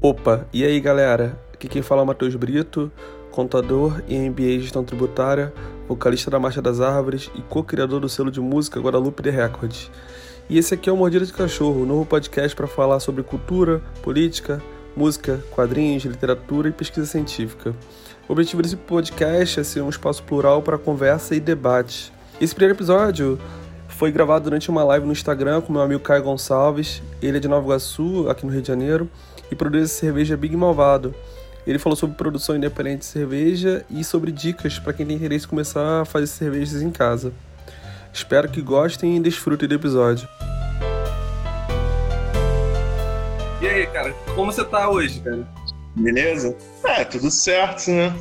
Opa, e aí galera? Aqui quem fala é o Matheus Brito, contador e MBA Gestão Tributária, vocalista da Marcha das Árvores e co-criador do selo de música Guadalupe The Records. E esse aqui é o Mordida de Cachorro, novo podcast para falar sobre cultura, política, música, quadrinhos, literatura e pesquisa científica. O objetivo desse podcast é ser um espaço plural para conversa e debate. Esse primeiro episódio foi gravado durante uma live no Instagram com meu amigo Caio Gonçalves. Ele é de Nova Iguaçu, aqui no Rio de Janeiro, e produz a cerveja Big Malvado. Ele falou sobre produção independente de cerveja e sobre dicas para quem tem interesse em começar a fazer cervejas em casa. Espero que gostem e desfrutem do episódio. E aí, cara, como você tá hoje, cara? Beleza? É, tudo certo, né?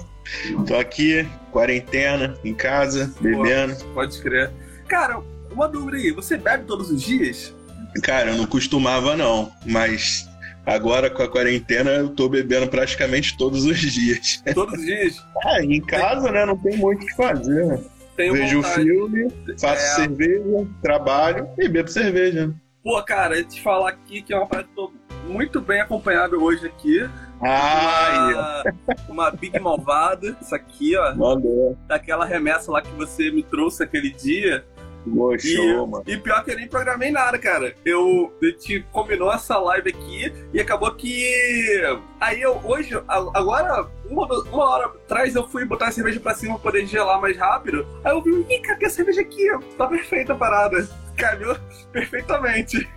Tô aqui, quarentena, em casa, bebendo. Pô, pode crer. Cara, uma dúvida aí, você bebe todos os dias? Cara, eu não costumava não, mas agora com a quarentena eu tô bebendo praticamente todos os dias. Todos os dias? É, em casa, né? Não tem muito o que fazer. Tenho Vejo vontade. filme, faço é... cerveja, trabalho e bebo cerveja. Pô, cara, eu te falar aqui que é uma parte que tô muito bem acompanhado hoje aqui. Ah, uma, uma Big Malvada, isso aqui, ó. Valeu. Daquela remessa lá que você me trouxe aquele dia. Boa, show, mano. E pior que eu nem programei nada, cara. Eu, a gente combinou essa live aqui e acabou que. Aí eu, hoje, agora, uma, uma hora atrás, eu fui botar a cerveja pra cima pra poder gelar mais rápido. Aí eu vi, ih, cadê a cerveja aqui? Tá perfeita a parada. Calhou perfeitamente.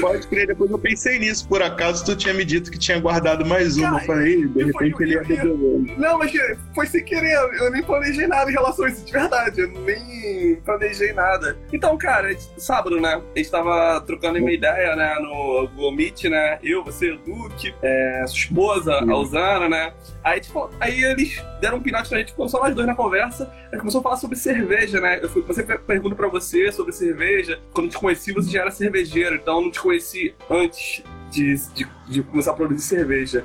Pode crer, depois eu pensei nisso. Por acaso tu tinha me dito que tinha guardado mais uma. Cara, eu falei, de repente foi, ele ia Não, mas foi sem querer. Eu nem planejei nada em relação a isso, de verdade. Eu nem planejei nada. Então, cara, sábado, né? A gente tava trocando uma ideia, né? No Google Meet, né? Eu, você, o Duque, é, sua esposa, a Usana, né? Aí, tipo, aí eles deram um pinote pra gente, ficou só nós dois na conversa. Aí começou a falar sobre cerveja, né? Eu fui, você pergunta pra você sobre cerveja. Quando eu te conheci, você já era cervejeiro, então não te conheci antes de, de, de, começar a produzir cerveja.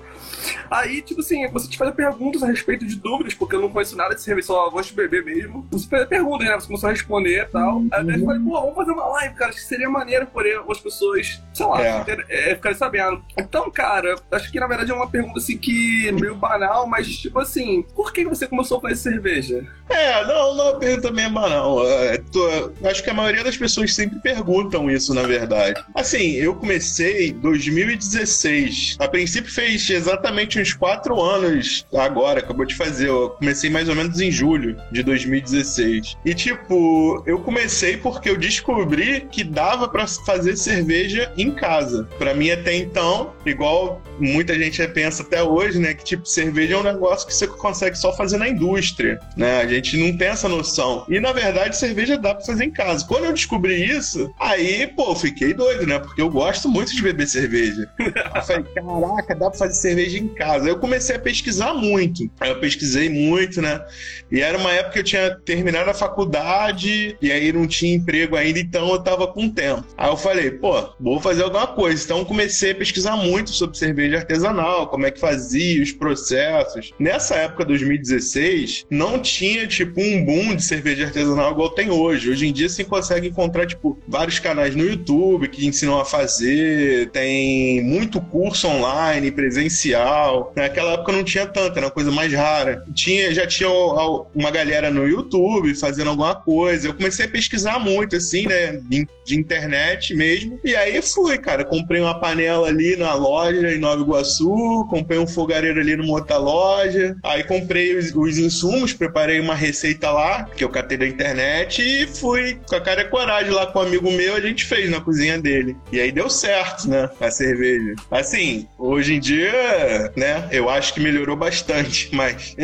Aí, tipo assim, você te faz perguntas a respeito de dúvidas, porque eu não conheço nada de cerveja, só gosto de beber mesmo. Você faz perguntas, né? Você começou a responder e tal. Uhum. Aí eu falei, pô, vamos fazer uma live, cara. Acho que seria maneiro por as pessoas, sei lá, é. Ter, é, ficarem sabendo. Então, cara, acho que na verdade é uma pergunta assim que meio banal, mas tipo assim, por que você começou a fazer cerveja? É, não, não é uma pergunta meio banal. É, tô, acho que a maioria das pessoas sempre perguntam isso, na verdade. Assim, eu comecei em 2016. A princípio fez exatamente uns quatro anos agora, acabou de fazer. Eu comecei mais ou menos em julho de 2016. E tipo, eu comecei porque eu descobri que dava para fazer cerveja em casa. Para mim até então, igual muita gente pensa até hoje, né, que tipo cerveja é um negócio que você consegue só fazer na indústria, né? A gente não tem essa noção. E na verdade, cerveja dá para fazer em casa. Quando eu descobri isso, aí, pô, fiquei doido, né? Porque eu gosto muito de beber cerveja. Eu falei, caraca, dá para fazer cerveja em casa. Eu comecei a pesquisar muito. Eu pesquisei muito, né? E era uma época que eu tinha terminado a faculdade e aí não tinha emprego ainda, então eu tava com tempo. Aí eu falei, pô, vou fazer alguma coisa. Então comecei a pesquisar muito sobre cerveja artesanal, como é que fazia, os processos. Nessa época, 2016, não tinha, tipo, um boom de cerveja artesanal igual tem hoje. Hoje em dia você consegue encontrar, tipo, vários canais no YouTube que ensinam a fazer, tem muito curso online, presencial. Naquela época não tinha tanto, era uma coisa mais rara. Tinha, já tinha uma galera no YouTube fazendo alguma coisa. Eu comecei a pesquisar muito, assim, né, de internet mesmo. E aí fui, cara, comprei uma panela ali na loja em Nova Iguaçu, comprei um fogareiro ali numa outra loja. Aí comprei os, os insumos, preparei uma receita lá, que eu catei da internet, e fui com a cara e coragem lá com um amigo meu, a gente fez na cozinha dele. E aí deu certo, né? A cerveja. Assim, hoje em dia, né? Eu acho que melhorou bastante, mas,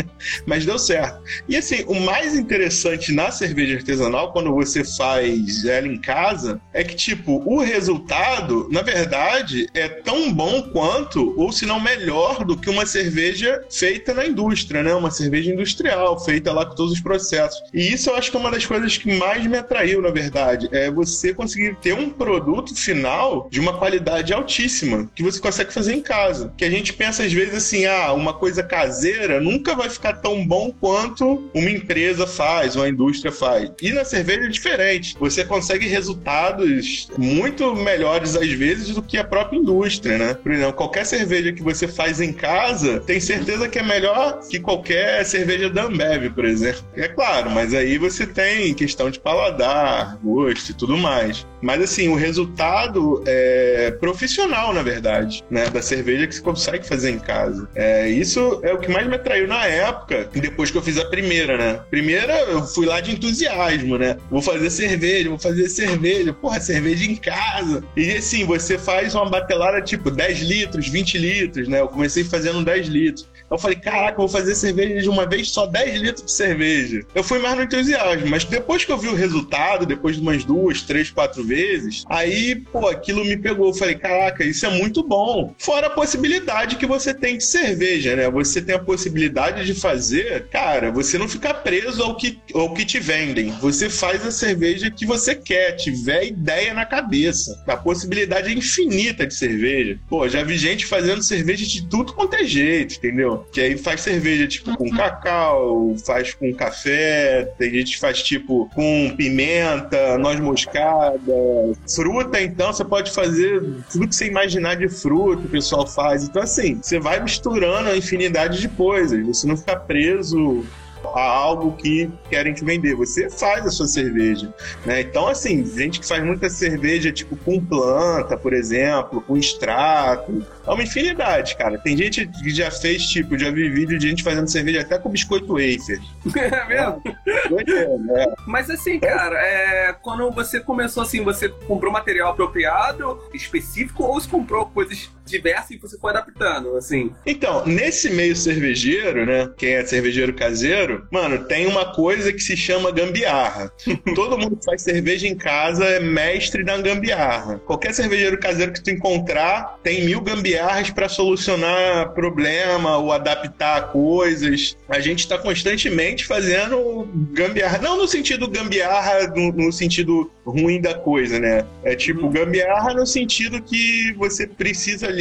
mas deu certo. E assim, o mais interessante na cerveja artesanal, quando você faz ela em casa, é que, tipo, o resultado, na verdade, é tão bom quanto, ou se não melhor, do que uma cerveja feita na indústria, né? Uma cerveja industrial, feita lá com todos os processos. E isso eu acho que é uma das coisas que mais me atraiu, na verdade. É você conseguir ter um produto final de uma qualidade altíssima que você consegue fazer em casa. Que a gente pensa às vezes assim, ah, uma coisa caseira nunca vai ficar tão bom quanto uma empresa faz, uma indústria faz. E na cerveja é diferente. Você consegue resultados muito melhores às vezes do que a própria indústria, né? Por exemplo, qualquer cerveja que você faz em casa, tem certeza que é melhor que qualquer cerveja da Ambev, por exemplo. É claro, mas aí você tem questão de paladar, gosto e tudo mais. Mas assim, o resultado é profissional, na verdade, né? Da cerveja que você consegue fazer em casa. É, isso é o que mais me atraiu na época, depois que eu fiz a primeira, né? Primeira, eu fui lá de entusiasmo, né? Vou fazer cerveja, vou fazer cerveja, porra, cerveja em casa. E assim, você faz uma batelada tipo 10 litros, 20 litros, né? Eu comecei fazendo 10 litros. Eu falei, caraca, vou fazer cerveja de uma vez só 10 litros de cerveja. Eu fui mais no entusiasmo, mas depois que eu vi o resultado, depois de umas duas, três, quatro vezes, aí, pô, aquilo me pegou. Eu falei, caraca, isso é muito bom. Fora a possibilidade que você tem de cerveja, né? Você tem a possibilidade de fazer, cara, você não ficar preso ao que, ao que te vendem. Você faz a cerveja que você quer, tiver ideia na cabeça. A possibilidade é infinita de cerveja. Pô, já vi gente fazendo cerveja de tudo quanto é jeito, entendeu? Que aí faz cerveja, tipo, com cacau, faz com café, tem gente que faz, tipo, com pimenta, noz moscada, fruta, então, você pode fazer tudo que você imaginar de fruta, o pessoal faz. Então, assim, você vai misturando a infinidade de coisas, você não fica preso a algo que querem te vender. Você faz a sua cerveja, né? Então, assim, gente que faz muita cerveja, tipo, com planta, por exemplo, com extrato, é uma infinidade, cara. Tem gente que já fez, tipo, já vi vídeo de gente fazendo cerveja até com biscoito wafer. É mesmo? É, é. Mas assim, cara, é, quando você começou assim, você comprou material apropriado, específico, ou você comprou coisas diversas e você foi adaptando, assim? Então, nesse meio cervejeiro, né? Quem é cervejeiro caseiro, mano, tem uma coisa que se chama gambiarra. Todo mundo que faz cerveja em casa é mestre da gambiarra. Qualquer cervejeiro caseiro que tu encontrar tem mil gambiarras para solucionar problema ou adaptar coisas. A gente está constantemente fazendo gambiarra, não no sentido gambiarra no, no sentido ruim da coisa, né? É tipo uhum. gambiarra no sentido que você precisa ali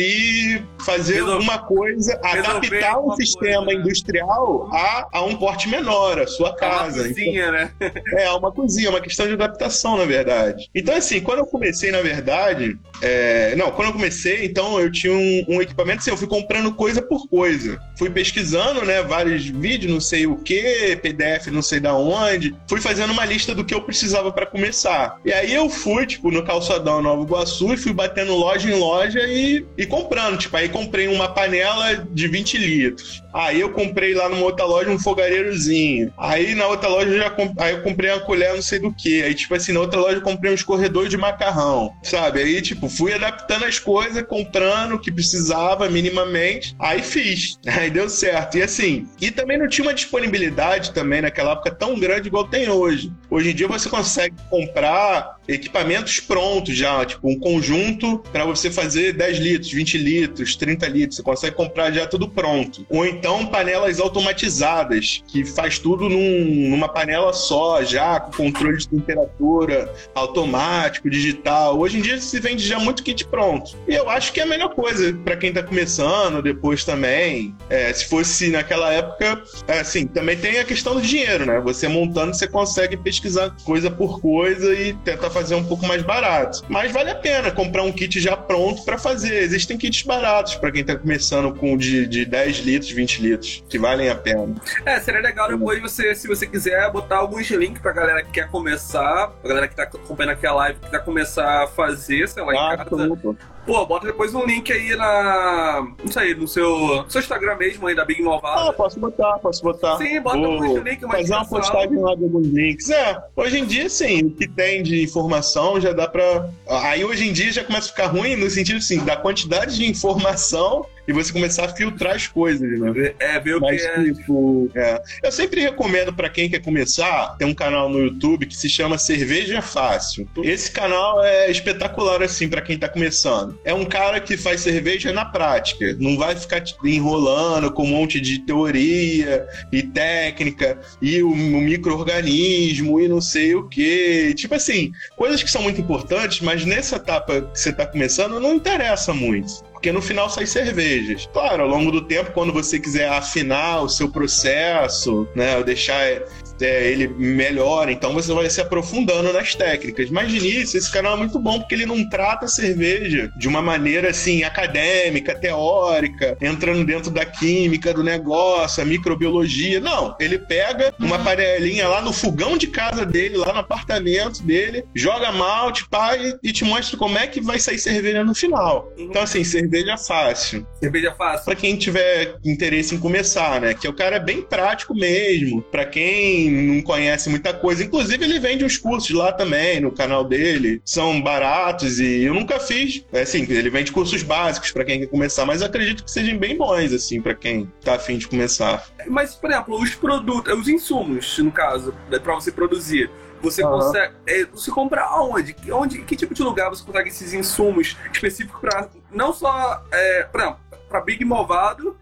fazer Resolve. alguma coisa, adaptar um sistema coisa, né? industrial a, a um porte menor, a sua casa. É uma cozinha, então, né? é, uma cozinha, uma questão de adaptação, na verdade. Então, assim, quando eu comecei, na verdade, é... não, quando eu comecei, então eu tinha um, um, equipamento, assim, eu fui comprando coisa por coisa. Fui pesquisando, né, vários vídeos, não sei o que, PDF, não sei da onde. Fui fazendo uma lista do que eu precisava para começar. E aí eu fui, tipo, no calçadão Nova Iguaçu e fui batendo loja em loja e, e comprando. Tipo, aí comprei uma panela de 20 litros. Aí eu comprei lá numa outra loja um fogareirozinho. Aí na outra loja eu já comp... aí eu comprei uma colher não sei do que. Aí, tipo assim, na outra loja eu comprei um escorredor de macarrão. Sabe? Aí, tipo, fui adaptando as coisas, comprando o que precisava minimamente. Aí fiz. Aí deu certo. E assim, e também não tinha uma disponibilidade também naquela época tão grande igual tem hoje. Hoje em dia você consegue comprar equipamentos prontos já, tipo um conjunto para você fazer 10 litros, 20 litros, 30 litros. Você consegue comprar já tudo pronto. Ou panelas automatizadas, que faz tudo num, numa panela só, já com controle de temperatura automático, digital. Hoje em dia se vende já muito kit pronto. E eu acho que é a melhor coisa para quem está começando, depois também. É, se fosse naquela época, é, assim, também tem a questão do dinheiro, né? Você montando, você consegue pesquisar coisa por coisa e tentar fazer um pouco mais barato. Mas vale a pena comprar um kit já pronto para fazer. Existem kits baratos para quem está começando com de, de 10 litros, 20 litros, que valem a pena. É, seria legal depois você, se você quiser, botar alguns links pra galera que quer começar, pra galera que tá acompanhando aqui a live, que quer começar a fazer, sei lá, ah, em casa. Pô, bota depois um link aí na. Não sei, no seu, seu Instagram mesmo aí da Big Malvada. Ah, posso botar, posso botar. Sim, bota Vou depois o link, mais Fazer uma postagem lá de alguns links. É, hoje em dia, sim, o que tem de informação já dá pra. Aí hoje em dia já começa a ficar ruim no sentido assim, da quantidade de informação e você começar a filtrar as coisas, né? É, ver o Mas, que é. Tipo, é. Eu sempre recomendo para quem quer começar, tem um canal no YouTube que se chama Cerveja Fácil. Esse canal é espetacular, assim, para quem tá começando. É um cara que faz cerveja na prática. Não vai ficar enrolando com um monte de teoria e técnica e o, o microorganismo e não sei o que. Tipo assim, coisas que são muito importantes, mas nessa etapa que você está começando não interessa muito porque no final sai cervejas. Claro, ao longo do tempo, quando você quiser afinar o seu processo, né, deixar é, ele melhor, então você vai se aprofundando nas técnicas. Mas de início, esse canal é muito bom porque ele não trata a cerveja de uma maneira assim acadêmica, teórica, entrando dentro da química do negócio, a microbiologia. Não, ele pega uma uhum. panelinha lá no fogão de casa dele, lá no apartamento dele, joga malte, pá, e, e te mostra como é que vai sair cerveja no final. Então, assim, cerveja fácil. Cerveja fácil. Pra quem tiver interesse em começar, né? Que o cara é bem prático mesmo. Pra quem não conhece muita coisa. Inclusive, ele vende uns cursos lá também no canal dele. São baratos e eu nunca fiz. É assim, ele vende cursos básicos para quem quer começar, mas acredito que sejam bem bons, assim, para quem tá afim de começar. Mas, por exemplo, os produtos, os insumos, no caso, né, para você produzir. Você uhum. consegue. É, você compra aonde? Onde, que tipo de lugar você consegue esses insumos específicos para não só, é, para Big Movado,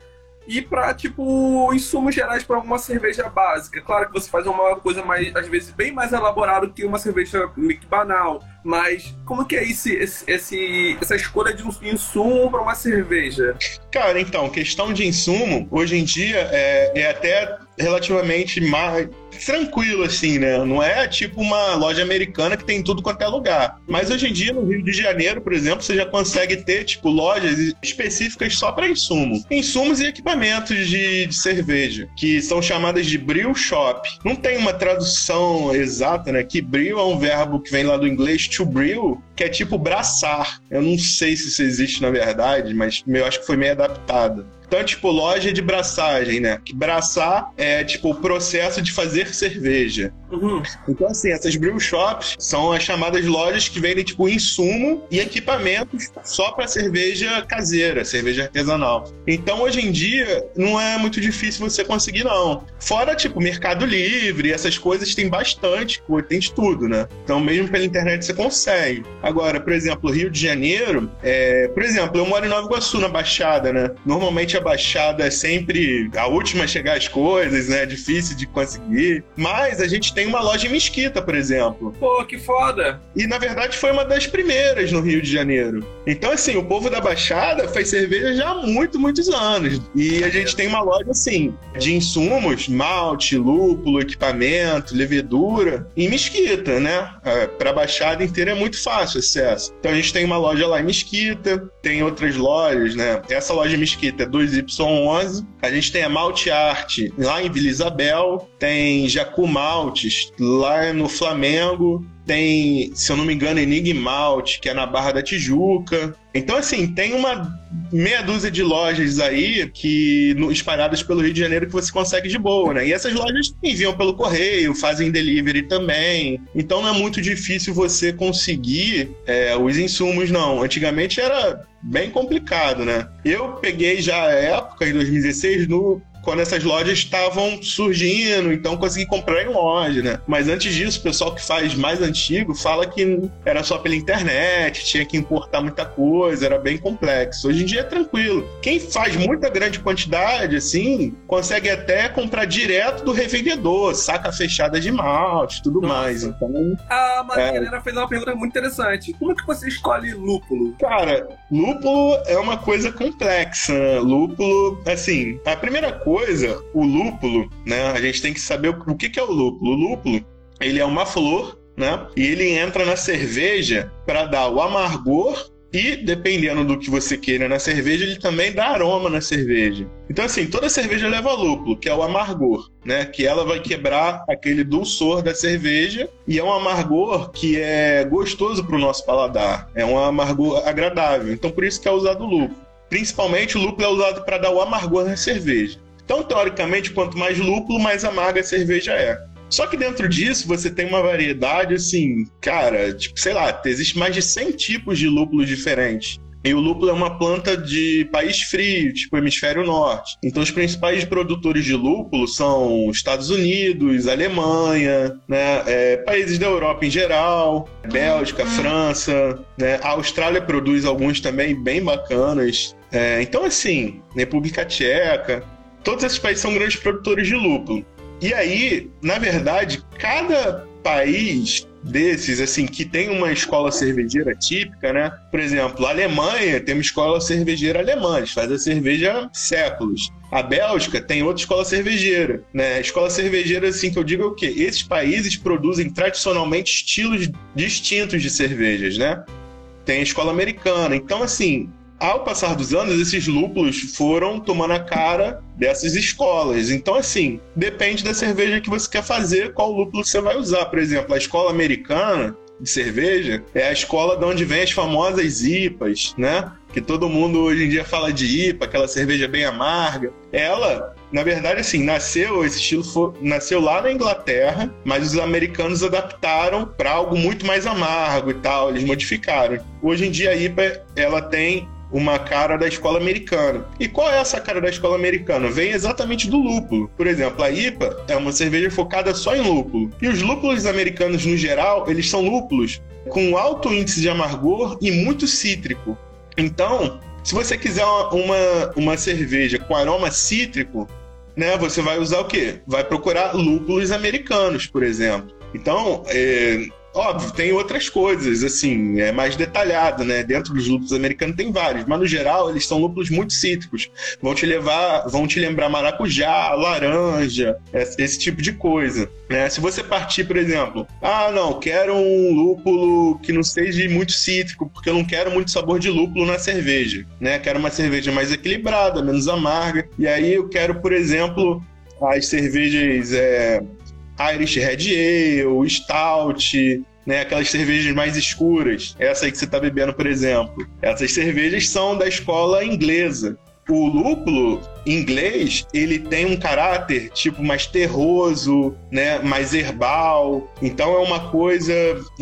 e para tipo insumos gerais para uma cerveja básica. Claro que você faz uma coisa mais às vezes bem mais elaborada que uma cerveja banal, mas como que é esse, esse essa escolha de um insumo para uma cerveja? Cara, então, questão de insumo, hoje em dia é, é até relativamente mais tranquilo, assim, né? Não é tipo uma loja americana que tem tudo quanto é lugar. Mas hoje em dia, no Rio de Janeiro, por exemplo, você já consegue ter, tipo, lojas específicas só para insumo. Insumos e equipamentos de, de, cerveja, que são chamadas de brew shop. Não tem uma tradução exata, né? Que brew é um verbo que vem lá do inglês to brew, que é tipo braçar. Eu não sei se isso existe na verdade, mas eu acho que foi meio adaptado. Então, tipo, loja de braçagem, né? Que braçar é, tipo, o processo de fazer cerveja. Uhum. Então, assim, essas brew shops são as chamadas lojas que vendem, tipo, insumo e equipamentos só para cerveja caseira, cerveja artesanal. Então, hoje em dia, não é muito difícil você conseguir, não. Fora, tipo, Mercado Livre, essas coisas tem bastante, tem de tudo, né? Então, mesmo pela internet você consegue. Agora, por exemplo, Rio de Janeiro, é... por exemplo, eu moro em Nova Iguaçu, na Baixada, né? Normalmente a Baixada é sempre a última a chegar às coisas, né? É difícil de conseguir. Mas a gente tem uma loja em Mesquita, por exemplo. Pô, que foda! E na verdade foi uma das primeiras no Rio de Janeiro. Então, assim, o povo da Baixada faz cerveja já há muito, muitos anos. E a gente tem uma loja, assim, de insumos, malte, lúpulo, equipamento, levedura, em Mesquita, né? É, pra Baixada inteira é muito fácil acesso. Então a gente tem uma loja lá em Mesquita, tem outras lojas, né? Essa loja em Mesquita é 2Y11. A gente tem a Malte Art lá em Vila Isabel, tem Jacu Maltes lá no Flamengo, tem, se eu não me engano, Enigmalt, que é na Barra da Tijuca. Então, assim, tem uma meia dúzia de lojas aí que espalhadas pelo Rio de Janeiro que você consegue de boa, né? E essas lojas enviam pelo correio, fazem delivery também. Então não é muito difícil você conseguir é, os insumos, não. Antigamente era bem complicado, né? Eu peguei já a época, em 2016, no quando essas lojas estavam surgindo, então consegui comprar em loja, né? Mas antes disso, o pessoal que faz mais antigo fala que era só pela internet, tinha que importar muita coisa, era bem complexo. Hoje em dia é tranquilo. Quem faz muita grande quantidade, assim, consegue até comprar direto do revendedor, saca fechada de malte, tudo Nossa. mais. Então, a Mariana é... fez uma pergunta muito interessante. Como é que você escolhe lúpulo? Cara, lúpulo é uma coisa complexa. Né? Lúpulo, assim, a primeira coisa coisa, o lúpulo, né? A gente tem que saber o que é o lúpulo. O lúpulo, ele é uma flor, né? E ele entra na cerveja para dar o amargor e, dependendo do que você queira na cerveja, ele também dá aroma na cerveja. Então, assim, toda cerveja leva lúpulo, que é o amargor, né? Que ela vai quebrar aquele dulçor da cerveja e é um amargor que é gostoso para o nosso paladar. É um amargor agradável. Então, por isso que é usado o lúpulo. Principalmente o lúpulo é usado para dar o amargor na cerveja. Então, teoricamente, quanto mais lúpulo, mais amarga a cerveja é. Só que dentro disso você tem uma variedade assim, cara, tipo, sei lá, existe mais de 100 tipos de lúpulos diferentes. E o lúpulo é uma planta de país frio, tipo hemisfério norte. Então os principais produtores de lúpulo são Estados Unidos, Alemanha, né, é, países da Europa em geral, Bélgica. França, né, a Austrália produz alguns também bem bacanas. É, então assim, República Tcheca, todos esses países são grandes produtores de lúpulo. E aí, na verdade, cada país desses, assim, que tem uma escola cervejeira típica, né? Por exemplo, a Alemanha tem uma escola cervejeira alemã, eles fazem a cerveja há séculos. A Bélgica tem outra escola cervejeira, né? Escola cervejeira, assim, que eu digo é o quê? Esses países produzem tradicionalmente estilos distintos de cervejas, né? Tem a escola americana. Então, assim, ao passar dos anos, esses lúpulos foram tomando a cara dessas escolas. Então, assim, depende da cerveja que você quer fazer, qual lúpulo você vai usar. Por exemplo, a escola americana de cerveja é a escola de onde vem as famosas IPAs, né? Que todo mundo hoje em dia fala de IPA, aquela cerveja bem amarga. Ela, na verdade, assim, nasceu, esse estilo foi, nasceu lá na Inglaterra, mas os americanos adaptaram para algo muito mais amargo e tal, eles modificaram. Hoje em dia a IPA, ela tem uma cara da escola americana. E qual é essa cara da escola americana? Vem exatamente do lúpulo. Por exemplo, a IPA é uma cerveja focada só em lúpulo. E os lúpulos americanos, no geral, eles são lúpulos com alto índice de amargor e muito cítrico. Então, se você quiser uma, uma cerveja com aroma cítrico, né, você vai usar o quê? Vai procurar lúpulos americanos, por exemplo. Então, é, Óbvio, tem outras coisas, assim, é mais detalhado, né? Dentro dos lúpulos americanos tem vários, mas no geral eles são lúpulos muito cítricos. Vão te levar, vão te lembrar maracujá, laranja, esse tipo de coisa. Né? Se você partir, por exemplo, ah, não, quero um lúpulo que não seja muito cítrico, porque eu não quero muito sabor de lúpulo na cerveja, né? Quero uma cerveja mais equilibrada, menos amarga. E aí eu quero, por exemplo, as cervejas é, Irish Red Ale, Stout, né, aquelas cervejas mais escuras. Essa aí que você está bebendo, por exemplo. Essas cervejas são da escola inglesa. O lúpulo inglês, ele tem um caráter tipo mais terroso, né, mais herbal. Então é uma coisa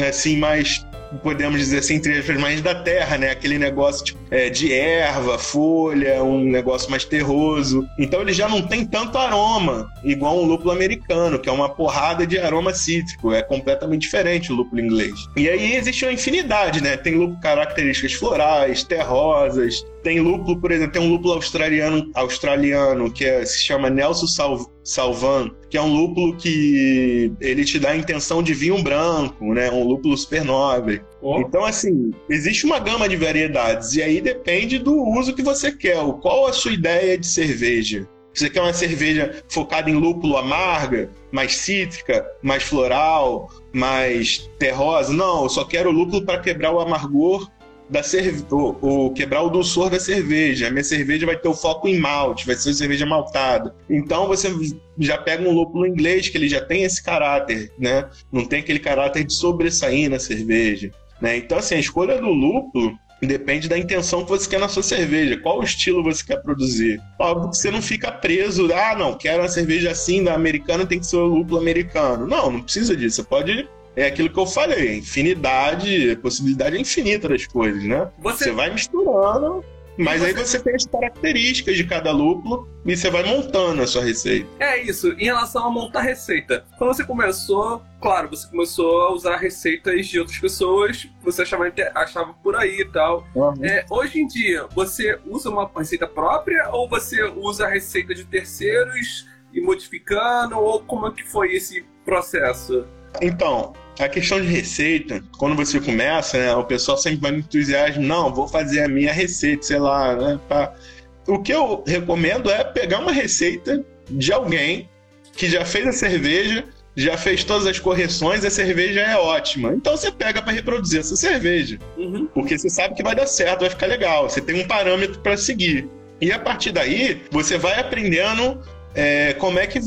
assim mais podemos dizer assim, entre as mais da terra, né? Aquele negócio tipo, é, de erva, folha, um negócio mais terroso. Então ele já não tem tanto aroma, igual um lúpulo americano, que é uma porrada de aroma cítrico. É completamente diferente o lúpulo inglês. E aí existe uma infinidade, né? Tem lúpulo características florais, terrosas, tem lúpulo, por exemplo, tem um lúpulo australiano, australiano que é, se chama Nelson Sal, Salvan, que é um lúpulo que ele te dá a intenção de vinho branco, né? Um lúpulo super nobre. Oh. Então, assim, existe uma gama de variedades e aí depende do uso que você quer. Qual a sua ideia de cerveja? Você quer uma cerveja focada em lúpulo amarga, mais cítrica, mais floral, mais terrosa? Não, eu só quero lúpulo para quebrar o amargor da cerve... o, o, quebrar o dulçor da cerveja. A minha cerveja vai ter o foco em malte, vai ser uma cerveja maltada. Então você já pega um lúpulo inglês que ele já tem esse caráter, né? Não tem aquele caráter de sobressair na cerveja, né? Então assim, a escolha do lúpulo Depende da intenção que você quer na sua cerveja, qual estilo você quer produzir. Óbvio que você não fica preso, ah, não, quero uma cerveja assim, da americana tem que ser o lúpulo americano. Não, não precisa disso. Você pode é aquilo que eu falei, infinidade, possibilidade infinita das coisas, né? Você, você vai misturando, mas você... aí você tem as características de cada lúpulo e você vai montando a sua receita. É isso, em relação a montar receita. Quando você começou, claro, você começou a usar receitas de outras pessoas, você achava, achava por aí e tal. Uhum. É, hoje em dia, você usa uma receita própria ou você usa a receita de terceiros e modificando? Ou como é que foi esse processo? Então, a questão de receita, quando você começa, né, o pessoal sempre vai no entusiasmo, não, vou fazer a minha receita, sei lá, né? Pra... O que eu recomendo é pegar uma receita de alguém que já fez a cerveja, já fez todas as correções, a cerveja é ótima. Então você pega para reproduzir essa cerveja. Uhum. Porque você sabe que vai dar certo, vai ficar legal. Você tem um parâmetro para seguir. E a partir daí, você vai aprendendo é, como é que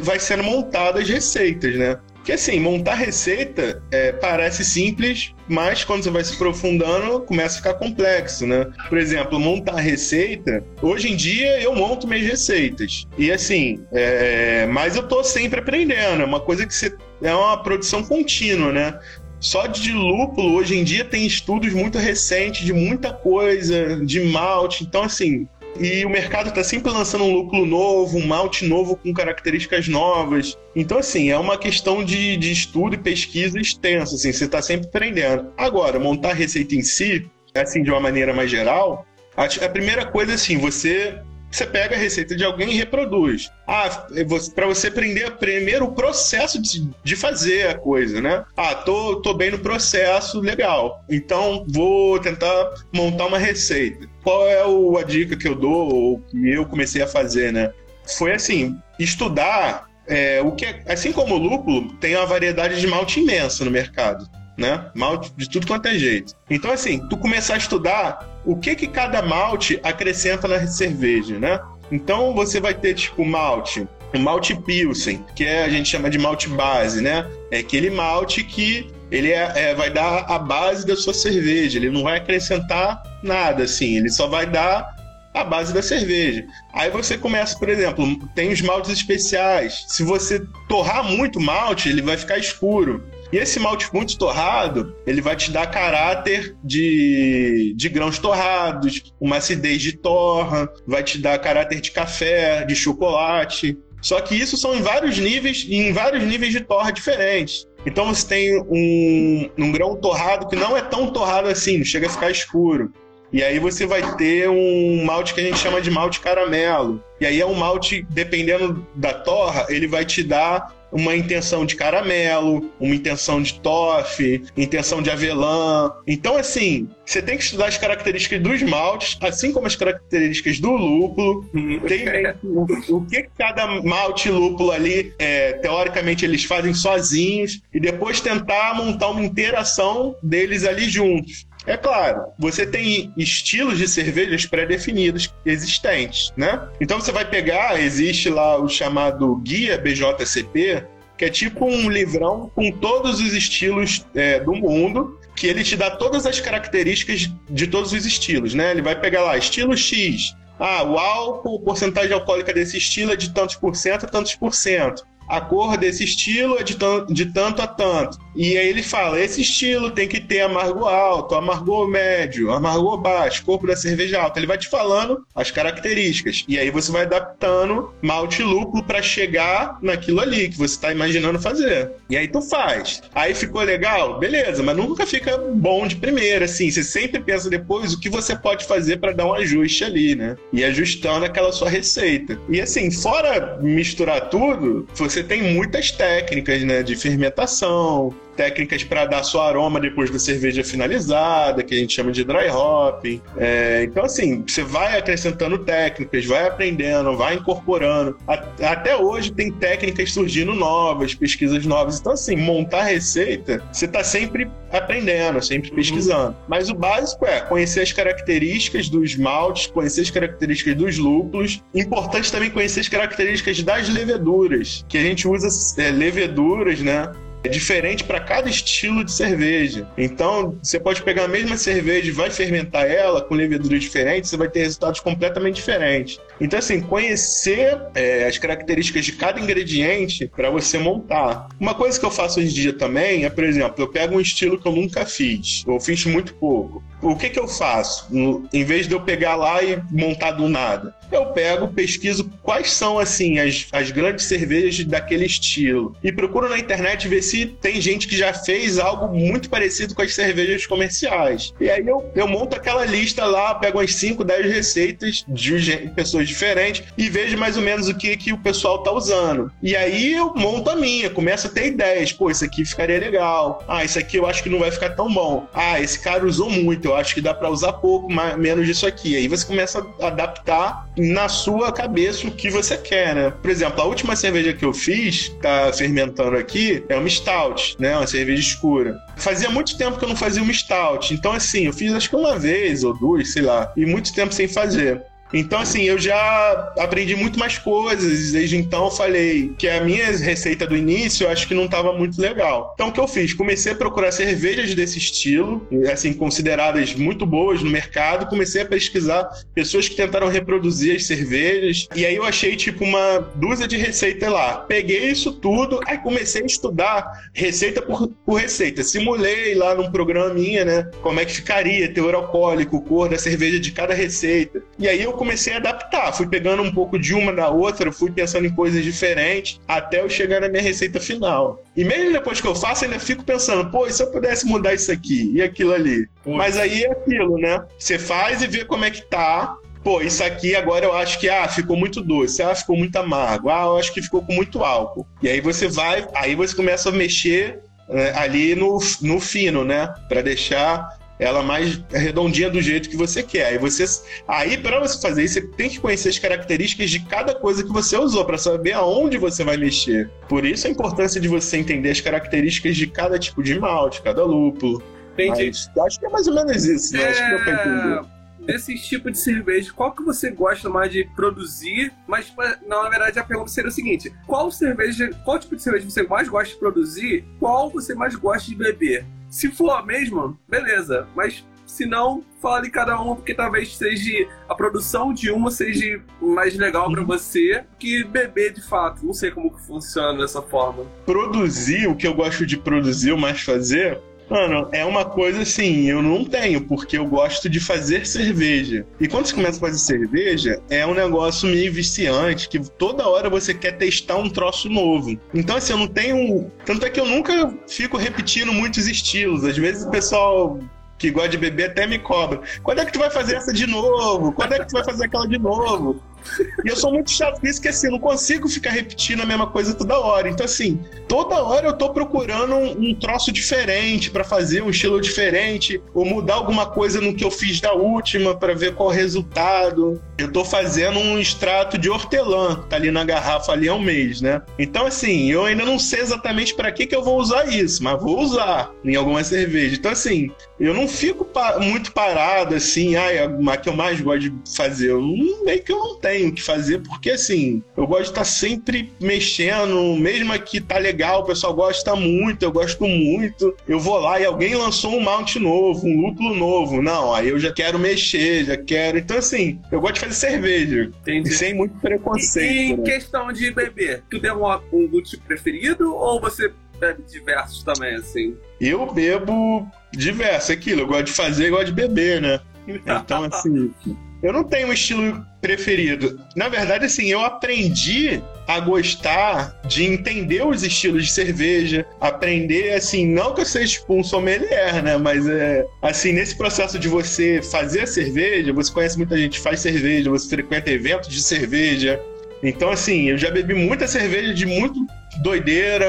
vai sendo montadas as receitas, né? Que assim, montar receita é, parece simples, mas quando você vai se aprofundando, começa a ficar complexo, né? Por exemplo, montar receita, hoje em dia eu monto minhas receitas. E assim, é, mas eu tô sempre aprendendo, é uma coisa que você, é uma produção contínua, né? só de lúpulo, hoje em dia tem estudos muito recentes de muita coisa, de malte. Então, assim, e o mercado está sempre lançando um lúpulo novo, um malte novo com características novas. Então, assim, é uma questão de, de estudo e pesquisa extensa, assim, você está sempre aprendendo. Agora, montar a receita em si, assim, de uma maneira mais geral, a, a primeira coisa, assim, você você pega a receita de alguém e reproduz. Ah, é para você aprender primeiro o processo de, de, fazer a coisa, né? Ah, tô, tô bem no processo, legal. Então vou tentar montar uma receita. Qual é o, a dica que eu dou, ou que eu comecei a fazer, né? Foi assim, estudar é, o que é, assim como o lúpulo, tem uma variedade de malte imensa no mercado né? Malte de tudo quanto é jeito. Então, assim, tu começar a estudar o que que cada malte acrescenta na cerveja, né? Então, você vai ter, tipo, malte, o malte Pilsen, que é, a gente chama de malte base, né? É aquele malte que ele é, é, vai dar a base da sua cerveja, ele não vai acrescentar nada, assim, ele só vai dar a base da cerveja. Aí você começa, por exemplo, tem os maltes especiais. Se você torrar muito malte, ele vai ficar escuro. E esse malte muito torrado, ele vai te dar caráter de, de grãos torrados, uma acidez de torra, vai te dar caráter de café, de chocolate. Só que isso são em vários níveis em vários níveis de torra diferentes. Então você tem um, um grão torrado que não é tão torrado assim, chega a ficar escuro. E aí você vai ter um malte que a gente chama de malte caramelo. E aí é um malte, dependendo da torra, ele vai te dar uma intenção de caramelo, uma intenção de toffee, intenção de avelã. Então, assim, você tem que estudar as características dos maltes, assim como as características do lúpulo. Uhum. Tem o, o que cada malte lúpulo ali, é, teoricamente, eles fazem sozinhos, e depois tentar montar uma interação deles ali juntos. É claro, você tem estilos de cervejas pré-definidos existentes, né? Então você vai pegar, existe lá o chamado Guia BJCP, que é tipo um livrão com todos os estilos é, do mundo, que ele te dá todas as características de todos os estilos, né? Ele vai pegar lá, estilo X. Ah, o álcool, porcentagem alcoólica desse estilo é de tantos por cento a tantos por cento a cor desse estilo é de, de tanto a tanto. E aí ele fala: esse estilo tem que ter amargo alto, amargo médio, amargo baixo, corpo da cerveja alta. Ele vai te falando as características. E aí você vai adaptando malte lúpulo para chegar naquilo ali que você está imaginando fazer. E aí tu faz. Aí ficou legal? Beleza, mas nunca fica bom de primeira, assim. Você sempre pensa depois o que você pode fazer para dar um ajuste ali, né? E ajustando aquela sua receita. E assim, fora misturar tudo, você você tem muitas técnicas, né, de fermentação, técnicas para dar seu aroma depois da cerveja finalizada, que a gente chama de dry hopping. É, então, assim, você vai acrescentando técnicas, vai aprendendo, vai incorporando. até hoje tem técnicas surgindo novas, pesquisas novas. Então, assim, montar receita, você está sempre aprendendo, sempre pesquisando. Uhum. Mas o básico é conhecer as características dos maltes, conhecer as características dos lúpulos. Importante também conhecer as características das leveduras, que a gente usa é, leveduras, né? É diferente para cada estilo de cerveja. Então, você pode pegar a mesma cerveja e vai fermentar ela com leveduras diferentes, você vai ter resultados completamente diferentes. Então, assim, conhecer é, as características de cada ingrediente para você montar. Uma coisa que eu faço hoje em dia também é, por exemplo, eu pego um estilo que eu nunca fiz, ou fiz muito pouco. O que, que eu faço? Em vez de eu pegar lá e montar do nada, eu pego, pesquiso quais são assim as, as grandes cervejas daquele estilo e procuro na internet ver se tem gente que já fez algo muito parecido com as cervejas comerciais. E aí eu, eu monto aquela lista lá, pego umas 5, 10 receitas de pessoas diferentes e vejo mais ou menos o que, que o pessoal tá usando. E aí eu monto a minha, começo a ter ideias. Pô, isso aqui ficaria legal. Ah, isso aqui eu acho que não vai ficar tão bom. Ah, esse cara usou muito, eu acho que dá para usar pouco, mais, menos disso aqui. Aí você começa a adaptar na sua cabeça o que você quer, né? Por exemplo, a última cerveja que eu fiz, tá fermentando aqui, é uma stout, né? Uma cerveja escura. Fazia muito tempo que eu não fazia uma stout. Então, assim, eu fiz acho que uma vez ou duas, sei lá, e muito tempo sem fazer. Então, assim, eu já aprendi muito mais coisas. Desde então, eu falei que a minha receita do início eu acho que não estava muito legal. Então, o que eu fiz? Comecei a procurar cervejas desse estilo, assim, consideradas muito boas no mercado. Comecei a pesquisar pessoas que tentaram reproduzir as cervejas. E aí eu achei, tipo, uma dúzia de receitas lá. Peguei isso tudo, aí comecei a estudar receita por, por receita. Simulei lá num programa minha, né? Como é que ficaria, teor alcoólico, cor da cerveja de cada receita. E aí eu comecei a adaptar. Fui pegando um pouco de uma da outra, fui pensando em coisas diferentes, até eu chegar na minha receita final. E mesmo depois que eu faço, ainda fico pensando, pô, e se eu pudesse mudar isso aqui e aquilo ali? Mas aí é aquilo, né? Você faz e vê como é que tá, pô, isso aqui agora eu acho que ah, ficou muito doce, ah, ficou muito amargo, ah, eu acho que ficou com muito álcool. E aí você vai, aí você começa a mexer é, ali no, no fino, né? Para deixar ela mais redondinha do jeito que você quer. Aí você, aí para você fazer isso, você tem que conhecer as características de cada coisa que você usou para saber aonde você vai mexer. Por isso a importância de você entender as características de cada tipo de malte, cada lúpulo. Entendi. Mas, acho que é mais ou menos isso, né? É... Acho que deu pra entender. Desse tipo de cerveja, qual que você gosta mais de produzir? Mas, não, na verdade, a pergunta seria o seguinte: qual cerveja, qual tipo de cerveja você mais gosta de produzir? Qual você mais gosta de beber? Se for a mesma, beleza. Mas se não, fale cada uma, porque talvez seja a produção de uma seja mais legal para você que beber de fato. Não sei como que funciona dessa forma. Produzir, o que eu gosto de produzir, ou mais fazer, Mano, é uma coisa assim, eu não tenho, porque eu gosto de fazer cerveja. E quando você começa a fazer cerveja, é um negócio meio viciante, que toda hora você quer testar um troço novo. Então, assim, eu não tenho. Tanto é que eu nunca fico repetindo muitos estilos. Às vezes o pessoal que gosta de beber até me cobra. Quando é que tu vai fazer essa de novo? Quando é que tu vai fazer aquela de novo? E eu sou muito chato com isso, que assim, não consigo ficar repetindo a mesma coisa toda hora. Então, assim, toda hora eu tô procurando um, um troço diferente para fazer, um estilo diferente, ou mudar alguma coisa no que eu fiz da última para ver qual é o resultado. Eu tô fazendo um extrato de hortelã, tá ali na garrafa ali há um mês, né? Então, assim, eu ainda não sei exatamente para que, que eu vou usar isso, mas vou usar em alguma cerveja. Então, assim, eu não fico pa muito parado assim, ai, a que eu mais gosto de fazer. Eu, meio que eu não tenho tenho que fazer, porque assim, eu gosto de estar sempre mexendo, mesmo que tá legal, o pessoal gosta muito, eu gosto muito. Eu vou lá e alguém lançou um mount novo, um lúpulo novo. Não, aí eu já quero mexer, já quero. Então, assim, eu gosto de fazer cerveja. Entendi. Sem muito preconceito. E, em né? questão de beber, tu tem um, um tipo preferido ou você bebe diversos também, assim? Eu bebo diversos, é aquilo. Eu gosto de fazer, eu gosto de beber, né? Então, assim. Eu não tenho um estilo preferido. Na verdade, assim, eu aprendi a gostar de entender os estilos de cerveja, aprender, assim, não que eu seja tipo um sommelier, né? Mas é assim, nesse processo de você fazer a cerveja, você conhece muita gente faz cerveja, você frequenta eventos de cerveja. Então, assim, eu já bebi muita cerveja de muito doideira,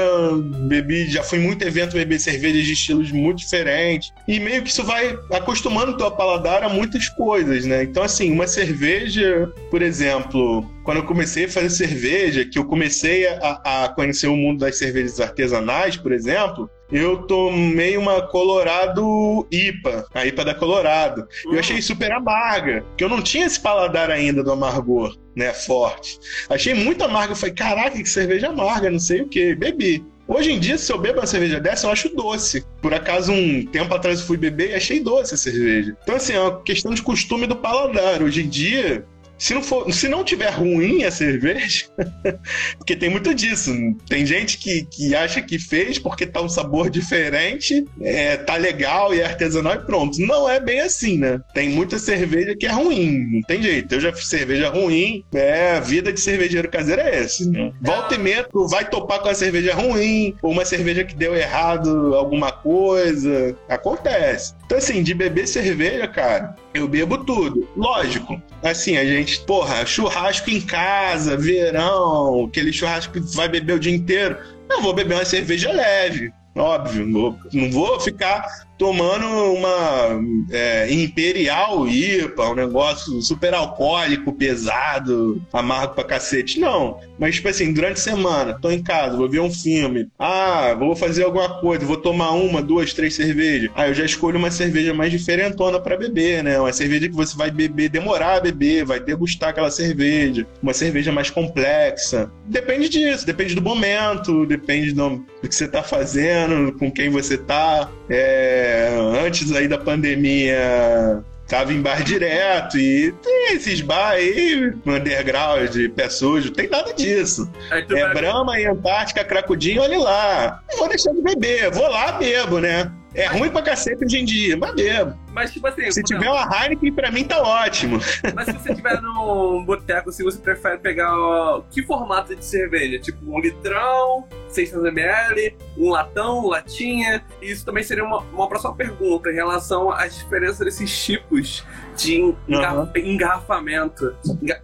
bebi, já fui muito evento beber cervejas de estilos muito diferentes. E meio que isso vai acostumando o teu paladar a muitas coisas, né? Então, assim, uma cerveja, por exemplo, quando eu comecei a fazer cerveja, que eu comecei a, a conhecer o mundo das cervejas artesanais, por exemplo, eu tomei uma Colorado IPA, a IPA da Colorado. Eu achei hum. super amarga, que eu não tinha esse paladar ainda do amargor, né, forte. Achei muito amarga, eu falei, caraca, que cerveja amarga, não sei o que, bebi. Hoje em dia, se eu bebo uma cerveja dessa, eu acho doce. Por acaso, um tempo atrás eu fui beber e achei doce a cerveja. Então, assim, é uma questão de costume do paladar. Hoje em dia, se não, for, se não tiver ruim a cerveja, porque tem muito disso. Tem gente que, que acha que fez porque tá um sabor diferente, é, tá legal e é artesanal e pronto. Não é bem assim, né? Tem muita cerveja que é ruim, não tem jeito. Eu já fiz cerveja ruim, é, a vida de cervejeiro caseiro é essa. Né? Volta e meia, tu vai topar com a cerveja ruim, ou uma cerveja que deu errado alguma coisa. Acontece. Então, assim, de beber cerveja, cara, eu bebo tudo. Lógico, assim, a gente, porra, churrasco em casa, verão, aquele churrasco que vai beber o dia inteiro. Eu vou beber uma cerveja leve, óbvio. Não vou, ficar tomando uma é, Imperial IPA, um negócio super alcoólico, pesado, amargo pra cacete. Não. Mas, tipo assim, durante a semana, tô em casa, vou ver um filme. Ah, vou fazer alguma coisa, vou tomar uma, duas, três cervejas. Ah, eu já escolho uma cerveja mais diferentona para beber, né? Uma cerveja que você vai beber, demorar a beber, vai degustar aquela cerveja. Uma cerveja mais complexa. Depende disso, depende do momento, depende do, do que você tá fazendo, com quem você tá. É, antes aí da pandemia, tava em bar direto e tem esses bar aí, underground, pé sujo, tem nada disso. É vai... Brahma e Antártica, Cracudinho, olha lá. Não vou deixar de beber, vou lá, bebo, né? É ruim pra cacete hoje em dia, mas bebo. Mas, tipo assim. Se tiver uma Heineken, pra mim tá ótimo. Mas se você tiver num boteco, se você prefere pegar. Ó, que formato de cerveja? Tipo, um litrão, 600ml, um latão, latinha. E isso também seria uma, uma próxima pergunta em relação às diferenças desses tipos de engar uhum. engarrafamento.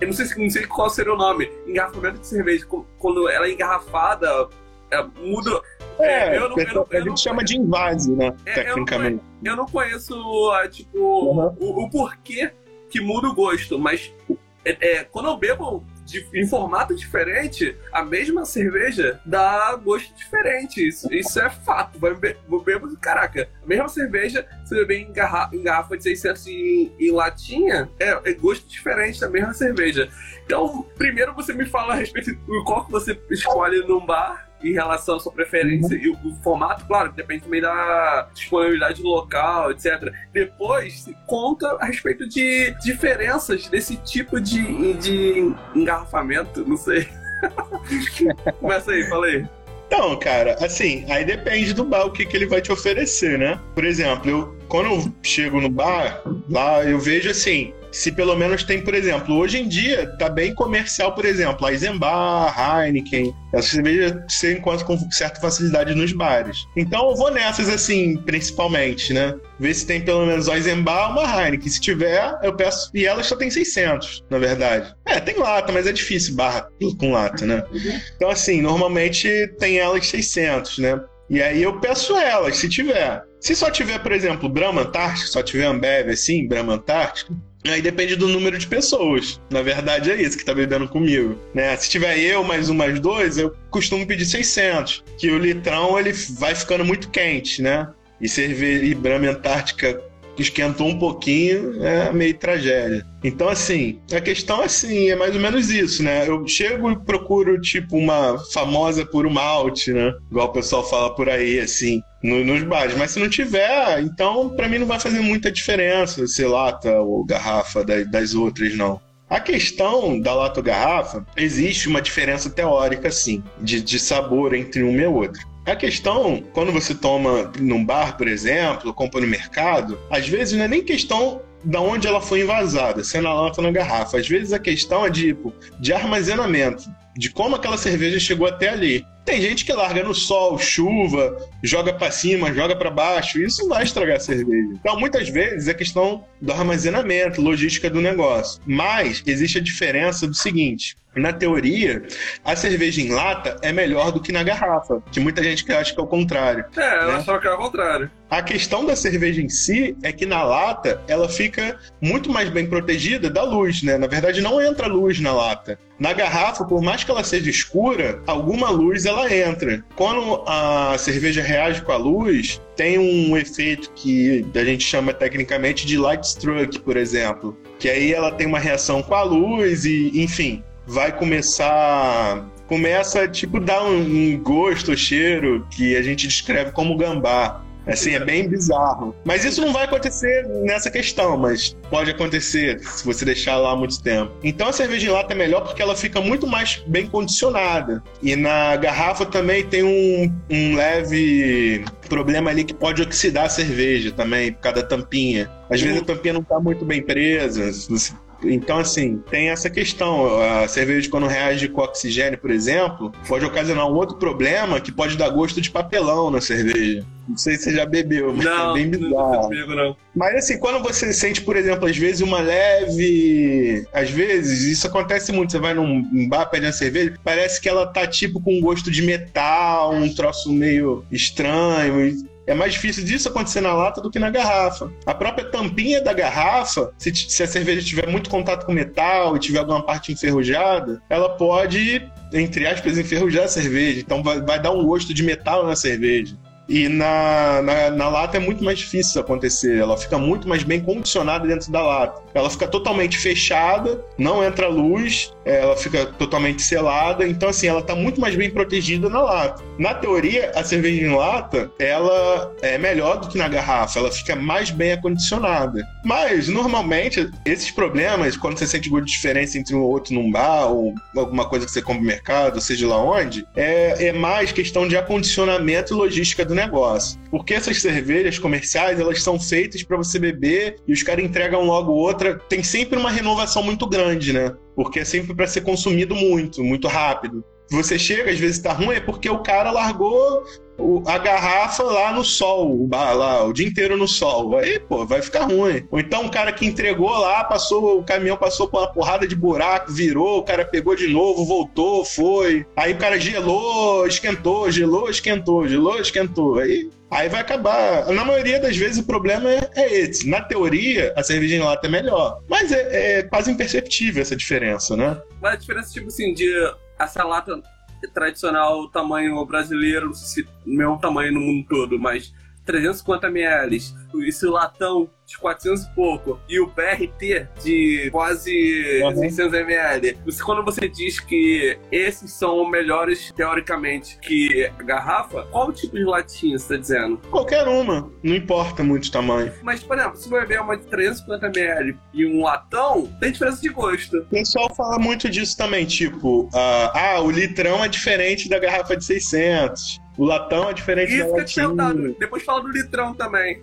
Eu não sei, não sei qual seria o nome. Engarrafamento de cerveja. Quando ela é engarrafada, é, muda. É, eu não, eu não, a gente chama de invase, né? É, tecnicamente. Eu não, conheço, tipo, uhum. o, o, porquê que muda o gosto, mas é, é, quando eu bebo de, em formato diferente, a mesma cerveja dá gosto diferente. Isso, isso é fato. Vai beber, caraca, a mesma cerveja, se beber em, garra, em garrafa de 600 em, em latinha, é, é, gosto diferente da mesma cerveja. Então, primeiro você me fala a respeito do qual que você escolhe num bar em relação à sua preferência uhum. e o, o, formato, claro, depende também da disponibilidade local, etc. Depois, conta a respeito de diferenças desse tipo de, de engarrafamento, não sei. Começa aí, fala aí. Então, cara, assim, aí depende do bar o que, que ele vai te oferecer, né? Por exemplo, eu, quando eu chego no bar, lá eu vejo assim, se pelo menos tem, por exemplo, hoje em dia tá bem comercial, por exemplo, a Eisenbar, Heineken, essa cerveja você encontra com certa facilidade nos bares. Então eu vou nessas assim, principalmente, né? Ver se tem pelo menos a Eisenbar ou uma Heineken. Se tiver, eu peço. E elas só tem 600, na verdade. É, tem lata, mas é difícil barra com lata, né? Então assim, normalmente tem elas 600, né? E aí eu peço elas, se tiver. Se só tiver, por exemplo, Brahma Antártica, só tiver Ambev assim, Brahma Antártica, Aí depende do número de pessoas. Na verdade, é isso que tá bebendo comigo. Né? Se tiver eu, mais um, mais dois, eu costumo pedir 600. Que o litrão ele vai ficando muito quente, né? E cerveja e Brahma Antártica esquentou um pouquinho, é meio tragédia. Então, assim, a questão assim, é mais ou menos isso, né? Eu chego e procuro, tipo, uma famosa por um malte, né? Igual o pessoal fala por aí, assim, no, nos bares. Mas se não tiver, então, para mim não vai fazer muita diferença se lata ou garrafa das, das outras, não. A questão da lata ou garrafa, existe uma diferença teórica, sim, de, de sabor entre uma e outra. A questão, quando você toma num bar, por exemplo, compra no mercado, às vezes não é nem questão da onde ela foi invasada, se é na lata ou na garrafa. Às vezes a questão é tipo, de armazenamento, de como aquela cerveja chegou até ali. Tem gente que larga no sol, chuva, joga para cima, joga para baixo, isso vai estragar a cerveja. Então, muitas vezes é questão do armazenamento, logística do negócio. Mas existe a diferença do seguinte: na teoria, a cerveja em lata é melhor do que na garrafa, que muita gente acha que é o contrário. É, ela né? só que é o contrário. A questão da cerveja em si é que na lata ela fica muito mais bem protegida da luz, né? Na verdade, não entra luz na lata. Na garrafa, por mais que ela seja escura, alguma luz ela entra. Quando a cerveja reage com a luz, tem um efeito que a gente chama tecnicamente de light struck, por exemplo. Que aí ela tem uma reação com a luz e, enfim, vai começar começa tipo dar um, um gosto, cheiro que a gente descreve como gambá. Assim, é bem bizarro. Mas isso não vai acontecer nessa questão, mas pode acontecer se você deixar lá muito tempo. Então a cerveja em lata é melhor porque ela fica muito mais bem condicionada. E na garrafa também tem um, um leve problema ali que pode oxidar a cerveja também, por causa da tampinha. Às vezes a tampinha não está muito bem presa, então, assim, tem essa questão. A cerveja, quando reage com oxigênio, por exemplo, pode ocasionar um outro problema que pode dar gosto de papelão na cerveja. Não sei se você já bebeu, mas não, é bem bizarro. Não, não. Mas assim, quando você sente, por exemplo, às vezes uma leve. Às vezes, isso acontece muito. Você vai num bar pede uma cerveja, parece que ela tá tipo com um gosto de metal, um troço meio estranho. É mais difícil disso acontecer na lata do que na garrafa. A própria tampinha da garrafa, se, se a cerveja tiver muito contato com metal e tiver alguma parte enferrujada, ela pode, entre aspas, enferrujar a cerveja. Então vai, vai dar um gosto de metal na cerveja. E na, na, na, lata é muito mais difícil acontecer. Ela fica muito mais bem condicionada dentro da lata. Ela fica totalmente fechada, não entra luz, ela fica totalmente selada. Então, assim, ela está muito mais bem protegida na lata. Na teoria, a cerveja em lata, ela é melhor do que na garrafa. Ela fica mais bem acondicionada. Mas, normalmente, esses problemas, quando você sente de diferença entre um ou outro num bar, ou alguma coisa que você compra no mercado, seja lá onde, é, é mais questão de acondicionamento e logística do negócio. Porque essas cervejas comerciais, elas são feitas para você beber e os caras entregam logo outra. Tem sempre uma renovação muito grande, né? Porque é sempre para ser consumido muito, muito rápido. Você chega, às vezes tá ruim, é porque o cara largou a garrafa lá no sol, lá, o dia inteiro no sol. Aí, pô, vai ficar ruim. Ou então o cara que entregou lá, passou, o caminhão passou por uma porrada de buraco, virou, o cara pegou de novo, voltou, foi. Aí o cara gelou, esquentou, gelou, esquentou, gelou, esquentou. Aí Aí vai acabar. Na maioria das vezes o problema é, é esse. Na teoria, a cerveja lata é melhor. Mas é, é quase imperceptível essa diferença, né? Mas a diferença, tipo assim, de essa lata tradicional tamanho brasileiro, não sei se tamanho no mundo todo, mas 350 ml, esse latão de 400 e pouco e o BRT de quase uhum. 600 ml. Você, quando você diz que esses são melhores teoricamente que a garrafa, qual tipo de latinha você está dizendo? Qualquer uma, não importa muito o tamanho. Mas, por exemplo, se você beber uma de 350 ml e um latão, tem diferença de gosto. O pessoal fala muito disso também, tipo, uh, ah, o litrão é diferente da garrafa de 600. O latão é diferente isso da latinha. Depois fala do litrão também.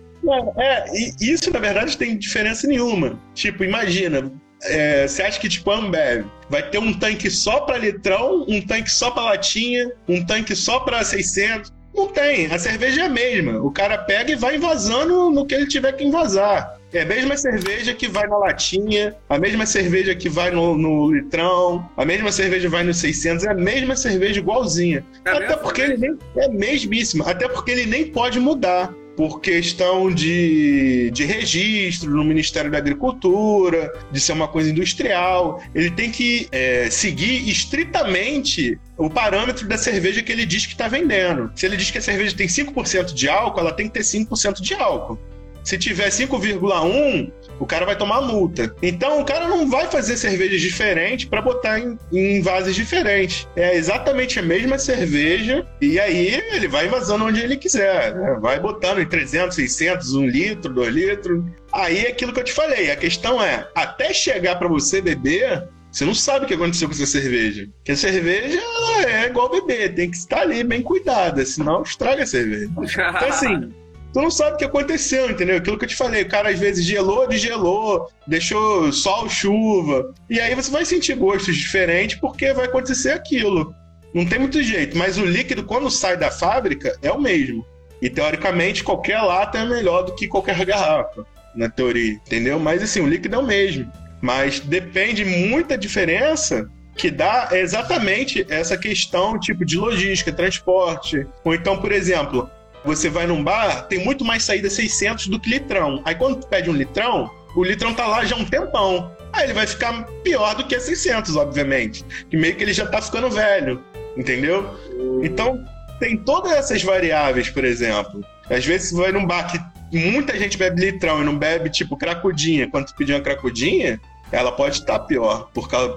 É, é, isso na verdade tem diferença nenhuma. Tipo, imagina, é, você acha que tipo a Ambev vai ter um tanque só para litrão, um tanque só para latinha, um tanque só para 600? Não tem, a cerveja é a mesma. O cara pega e vai invasando no que ele tiver que invasar. É a mesma cerveja que vai na latinha, a mesma cerveja que vai no, no litrão, a mesma cerveja vai no 600, é a mesma cerveja igualzinha. É até porque ele nem é mesmíssima, até porque ele nem pode mudar por questão de, de registro no Ministério da Agricultura, de ser uma coisa industrial. Ele tem que é, seguir estritamente o parâmetro da cerveja que ele diz que está vendendo. Se ele diz que a cerveja tem 5% de álcool, ela tem que ter 5% de álcool. Se tiver 5,1, o cara vai tomar multa. Então o cara não vai fazer cervejas diferentes para botar em, em vasos diferentes. É exatamente a mesma cerveja e aí ele vai vazando onde ele quiser. Né? Vai botando em 300, 600, 1 litro, 2 litros. Aí é aquilo que eu te falei. A questão é, até chegar para você beber, você não sabe o que aconteceu com essa cerveja. Porque a cerveja é igual beber, tem que estar ali bem cuidada, senão estraga a cerveja. Então, assim, tu não sabe o que aconteceu, entendeu? Aquilo que eu te falei, o cara às vezes gelou, desgelou, deixou sol, chuva. E aí você vai sentir gostos diferentes porque vai acontecer aquilo. Não tem muito jeito, mas o líquido, quando sai da fábrica, é o mesmo. E teoricamente, qualquer lata é melhor do que qualquer garrafa, na teoria, entendeu? Mas assim, o líquido é o mesmo. Mas depende muita diferença que dá exatamente essa questão tipo de logística, transporte. Ou então, por exemplo, você vai num bar, tem muito mais saída 600 do que litrão. Aí quando tu pede um litrão, o litrão tá lá já um tempão. Aí ele vai ficar pior do que a 600, obviamente. Que meio que ele já tá ficando velho, entendeu? Então, tem todas essas variáveis, por exemplo. Às vezes você vai num bar que muita gente bebe litrão e não bebe, tipo, cracudinha. Quando tu pedir uma cracudinha, ela pode estar pior,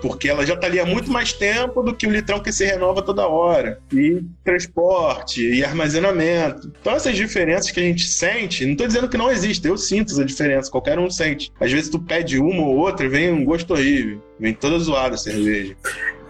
porque ela já está ali há muito mais tempo do que o litrão que se renova toda hora. E transporte, e armazenamento. Então, essas diferenças que a gente sente, não estou dizendo que não existe, eu sinto essa diferença, qualquer um sente. Às vezes tu pede uma ou outra e vem um gosto horrível, vem toda zoada a cerveja.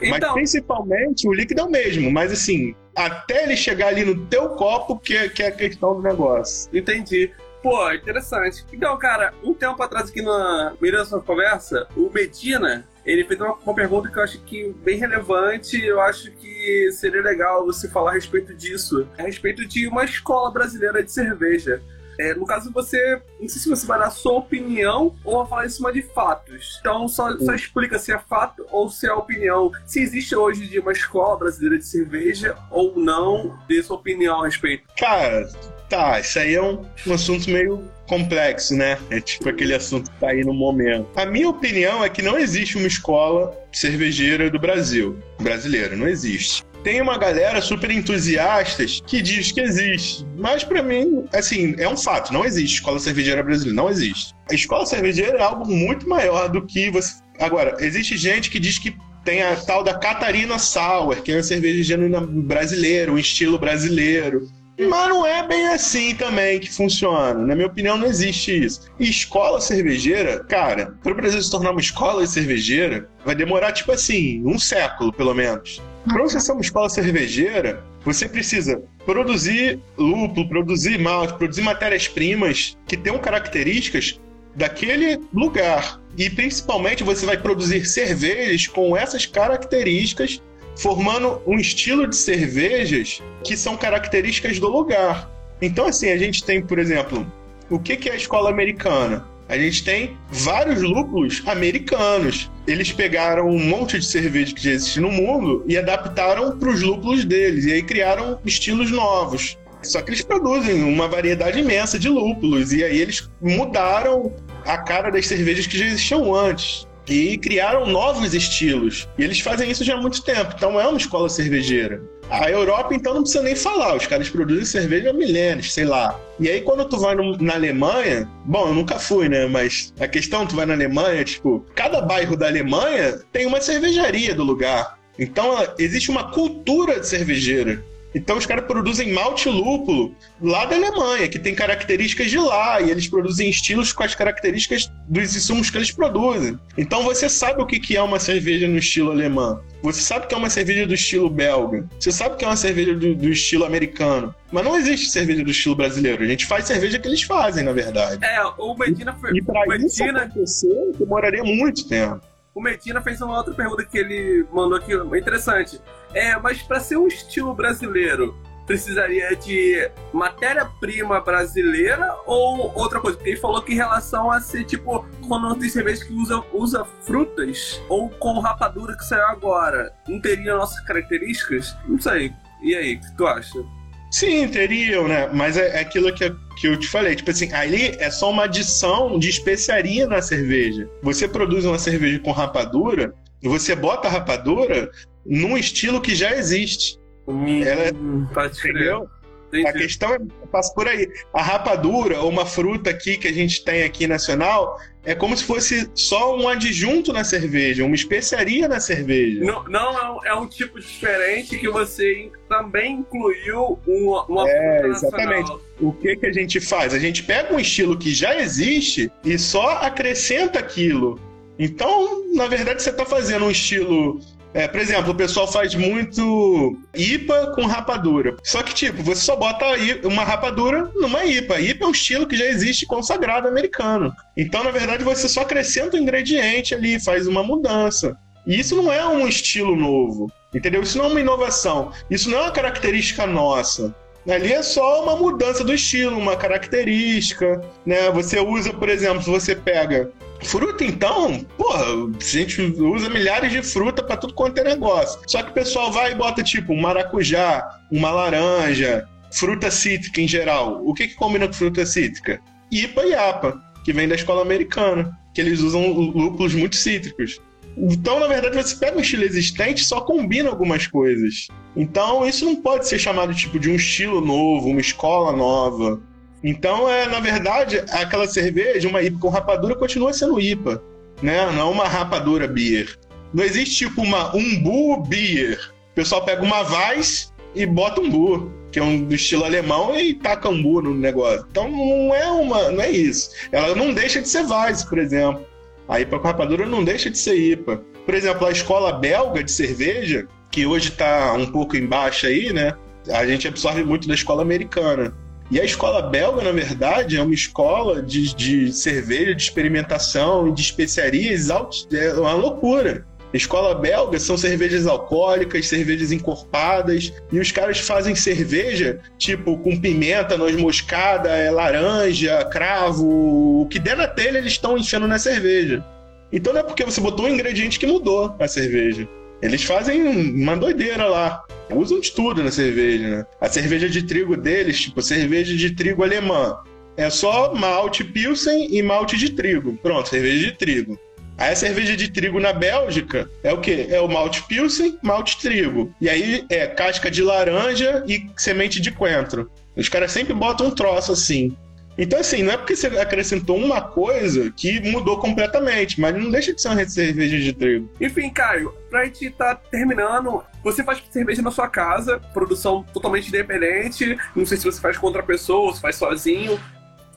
Então... Mas principalmente o líquido é o mesmo, mas assim, até ele chegar ali no teu copo, que é, que é a questão do negócio. Entendi. Pô, interessante. Então, cara, um tempo atrás aqui na meio dessa conversa, o Medina, ele fez uma, uma, pergunta que eu acho que bem relevante. Eu acho que seria legal você falar a respeito disso. A respeito de uma escola brasileira de cerveja. É, no caso, você. Não sei se você vai dar sua opinião ou vai falar em cima de fatos. Então, só, só explica se é fato ou se é opinião. Se existe hoje de uma escola brasileira de cerveja ou não, dê sua opinião a respeito. Cara, Tá, isso aí é um, um assunto meio complexo, né? É tipo aquele assunto que tá aí no momento. A minha opinião é que não existe uma escola cervejeira do Brasil, brasileira, não existe. Tem uma galera super entusiastas que diz que existe, mas para mim, assim, é um fato, não existe escola cervejeira brasileira, não existe. A escola cervejeira é algo muito maior do que você. Agora, existe gente que diz que tem a tal da Catarina Sour, que é uma cerveja genuína brasileira, um estilo brasileiro. Mas não é bem assim também que funciona. Na minha opinião, não existe isso. E escola cervejeira, cara, para o Brasil se tornar uma escola cervejeira, vai demorar, tipo assim, um século, pelo menos. Para você ser uma escola cervejeira, você precisa produzir lúpulo, produzir malte, produzir matérias-primas que tenham características daquele lugar. E principalmente você vai produzir cervejas com essas características formando um estilo de cervejas que são características do lugar. Então, assim, a gente tem, por exemplo, o que é a escola americana? A gente tem vários lúpulos americanos. Eles pegaram um monte de cerveja que já existe no mundo e adaptaram para os lúpulos deles. E aí criaram estilos novos. Só que eles produzem uma variedade imensa de lúpulos. E aí eles mudaram a cara das cervejas que já existiam antes e criaram novos estilos. E eles fazem isso já há muito tempo. Então é uma escola cervejeira. A Europa, então, não precisa nem falar. Os caras produzem cerveja há milênios, sei lá. E aí, quando tu vai no, na Alemanha, bom, eu nunca fui, né? Mas a questão, tu vai na Alemanha, tipo, cada bairro da Alemanha tem uma cervejaria do lugar. Então, existe uma cultura de cervejeira. Então os caras produzem malte lúpulo lá da Alemanha, que tem características de lá, e eles produzem estilos com as características dos insumos que eles produzem. Então você sabe o que é uma cerveja no estilo alemão. Você sabe que é uma cerveja do estilo belga. Você sabe que é uma cerveja do, do, estilo americano. Mas não existe cerveja do estilo brasileiro. A gente faz cerveja que eles fazem, na verdade. É, o Medina foi. E pra Medina... isso acontecer, demoraria muito tempo. O Medina fez uma outra pergunta que ele mandou aqui, interessante. É, mas para ser um estilo brasileiro, precisaria de matéria-prima brasileira ou outra coisa? Porque ele falou que em relação a ser tipo, quando tem cerveja que usa, usa frutas ou com rapadura que saiu agora, não teria nossas características? Não sei. E aí, o que tu acha? Sim, teriam, né? Mas é, é aquilo que, que eu te falei. Tipo assim, ali é só uma adição de especiaria na cerveja. Você produz uma cerveja com rapadura, e você bota a rapadura num estilo que já existe. Hum, Ela, pode entendeu? Entendi. A questão é, passa por aí. A rapadura, ou uma fruta aqui que a gente tem aqui nacional, é como se fosse só um adjunto na cerveja, uma especiaria na cerveja. Não, não é, um, é um tipo diferente que você também incluiu uma, uma É, exatamente. O que, que a gente faz? A gente pega um estilo que já existe e só acrescenta aquilo. Então, na verdade, você está fazendo um estilo é, por exemplo, o pessoal faz muito IPA com rapadura. Só que, tipo, você só bota uma rapadura numa IPA. IPA é um estilo que já existe consagrado americano. Então, na verdade, você só acrescenta um ingrediente ali, faz uma mudança. E isso não é um estilo novo. Entendeu? Isso não é uma inovação. Isso não é uma característica nossa. Ali é só uma mudança do estilo, uma característica, né? Você usa, por exemplo, se você pega Fruta, então, porra, a gente usa milhares de fruta para tudo quanto é negócio. Só que o pessoal vai e bota tipo um maracujá, uma laranja, fruta cítrica em geral. O que, que combina com fruta cítrica? Ipa e apa, que vem da escola americana, que eles usam lúpulos muito cítricos. Então, na verdade, você pega um estilo existente só combina algumas coisas. Então, isso não pode ser chamado tipo de um estilo novo, uma escola nova. Então, é, na verdade, aquela cerveja, uma IPA com rapadura, continua sendo IPA, né? Não é uma rapadura beer. Não existe tipo uma umbu beer. O pessoal pega uma Weiss e bota umbu, que é um do estilo alemão, e taca umbu no negócio. Então, não é uma, não é isso. Ela não deixa de ser Weiss, por exemplo. A IPA com rapadura não deixa de ser IPA. Por exemplo, a escola belga de cerveja, que hoje está um pouco embaixo aí, né? A gente absorve muito da escola americana. E a escola belga, na verdade, é uma escola de, de cerveja, de experimentação e de especiarias, é uma loucura. Escola belga são cervejas alcoólicas, cervejas encorpadas, e os caras fazem cerveja tipo com pimenta, noz moscada, é laranja, cravo, o que der na telha eles estão enchendo na cerveja. Então não é porque você botou um ingrediente que mudou a cerveja. Eles fazem uma doideira lá. Usam de tudo na cerveja, né? A cerveja de trigo deles, tipo, cerveja de trigo alemã. É só malte pilsen e malte de trigo. Pronto, cerveja de trigo. Aí a cerveja de trigo na Bélgica é o quê? É o malte pilsen, malte trigo. E aí é casca de laranja e semente de coentro. Os caras sempre botam um troço assim. Então, assim, não é porque você acrescentou uma coisa que mudou completamente, mas não deixa de ser uma cerveja de trigo. Enfim, Caio, pra gente tá terminando, você faz cerveja na sua casa, produção totalmente independente, não sei se você faz com outra pessoa, se faz sozinho,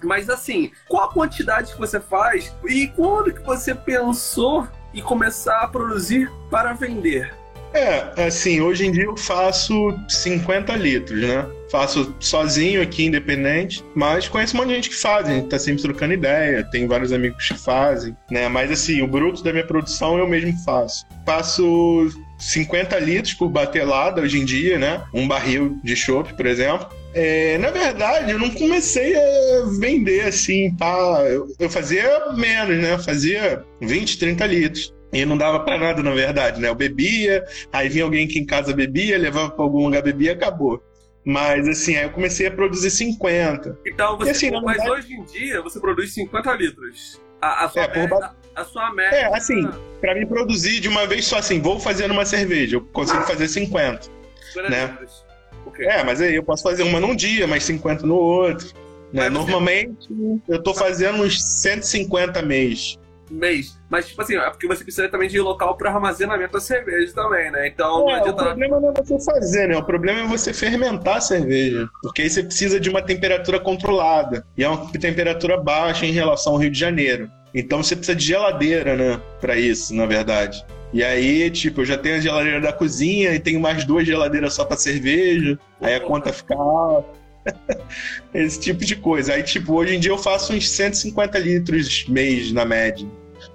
mas assim, qual a quantidade que você faz e quando que você pensou em começar a produzir para vender? É, assim, hoje em dia eu faço 50 litros, né? Faço sozinho aqui, independente, mas conheço um monte de gente que faz, a gente tá sempre trocando ideia, tem vários amigos que fazem, né? Mas assim, o bruto da minha produção eu mesmo faço. Faço 50 litros por batelada hoje em dia, né? Um barril de chopp, por exemplo. É, na verdade, eu não comecei a vender assim, tá? Eu, eu fazia menos, né? Eu fazia 20, 30 litros. E não dava para nada, na verdade, né? Eu bebia, aí vinha alguém que em casa bebia, levava para algum lugar bebia, acabou. Mas assim, aí eu comecei a produzir 50. Então, você, e, assim, mas verdade... hoje em dia você produz 50 litros. A, a sua, é, média, a, a sua média. É, assim, para mim produzir de uma vez só assim, vou fazer uma cerveja, eu consigo fazer 50. 50 né? litros. Okay. É, mas aí eu posso fazer uma num dia, mais 50 no outro. Né? Normalmente eu tô fazendo uns 150 mês mês. Mas, tipo assim, é porque você precisa também de local para armazenamento da cerveja também, né? Então é, não adianta. O problema não é você fazer, né? O problema é você fermentar a cerveja. Porque aí você precisa de uma temperatura controlada. E é uma temperatura baixa em relação ao Rio de Janeiro. Então você precisa de geladeira, né? Para isso, na verdade. E aí, tipo, eu já tenho a geladeira da cozinha e tenho mais duas geladeiras só para cerveja. Aí a conta fica Esse tipo de coisa. Aí, tipo, hoje em dia eu faço uns 150 litros mês na média.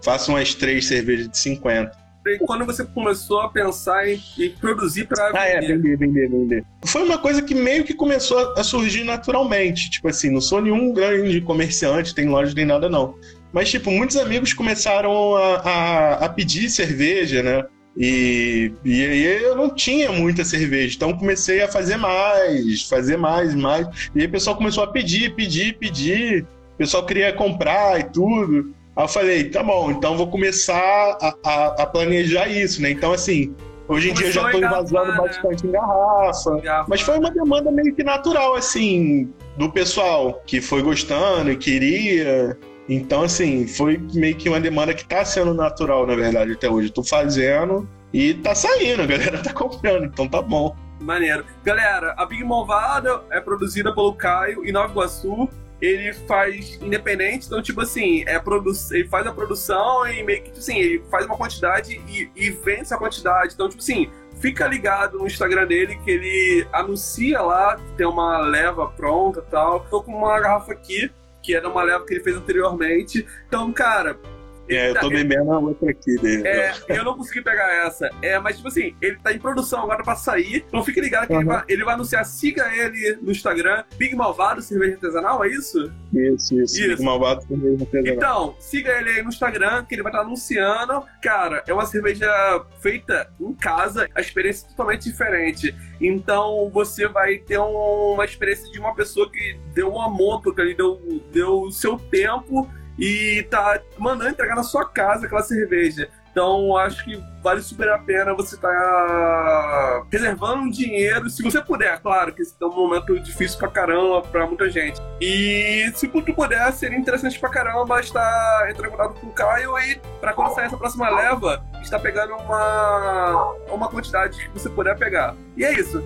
Faço umas três cervejas de 50. E quando você começou a pensar em, em produzir para ah, é, vender, vender, vender. Foi uma coisa que meio que começou a surgir naturalmente. Tipo assim, não sou nenhum grande comerciante, tem loja nem nada não. Mas, tipo, muitos amigos começaram a, a, a pedir cerveja, né? E, e aí eu não tinha muita cerveja, então comecei a fazer mais, fazer mais, mais. E aí o pessoal começou a pedir, pedir, pedir. O pessoal queria comprar e tudo. Aí eu falei, tá bom, então vou começar a, a, a planejar isso, né? Então, assim, hoje em Começou dia eu já tô invasando né? bastante em garrafa, garrafa. Mas foi uma demanda meio que natural, assim, do pessoal que foi gostando e queria. Então, assim, foi meio que uma demanda que tá sendo natural, na verdade, até hoje. Tô fazendo e tá saindo, a galera tá comprando, então tá bom. Maneiro. Galera, a Big Movada é produzida pelo Caio em Nova Iguaçu. Ele faz independente, então, tipo assim, é produ ele faz a produção e meio que, tipo assim, ele faz uma quantidade e, e vende essa quantidade. Então, tipo assim, fica ligado no Instagram dele que ele anuncia lá que tem uma leva pronta e tal. Tô com uma garrafa aqui que era uma leva que ele fez anteriormente. Então, cara, é, eu tô tá- bebendo a outra aqui dele. Né? É, eu não consegui pegar essa. É, mas tipo assim, ele tá em produção agora pra sair. Então fique ligado que uhum. ele, vai, ele, vai, anunciar, siga ele no Instagram, Big Malvado Cerveja Artesanal, é isso? Isso, isso. isso. Big Malvado Cerveja Artesanal. Então, siga ele aí no Instagram, que ele vai estar tá anunciando. Cara, é uma cerveja feita em casa, a experiência é totalmente diferente. Então você vai ter um, uma experiência de uma pessoa que deu um amor, porque ele deu, deu o seu tempo e tá mandando entregar na sua casa aquela cerveja. Então, acho que vale super a pena você estar tá reservando um dinheiro, se você puder, claro, que esse é um momento difícil pra caramba pra muita gente. E se tu puder, seria interessante pra caramba estar contato com o Caio e pra quando sair essa próxima leva, estar pegando uma, uma quantidade que você puder pegar. E é isso.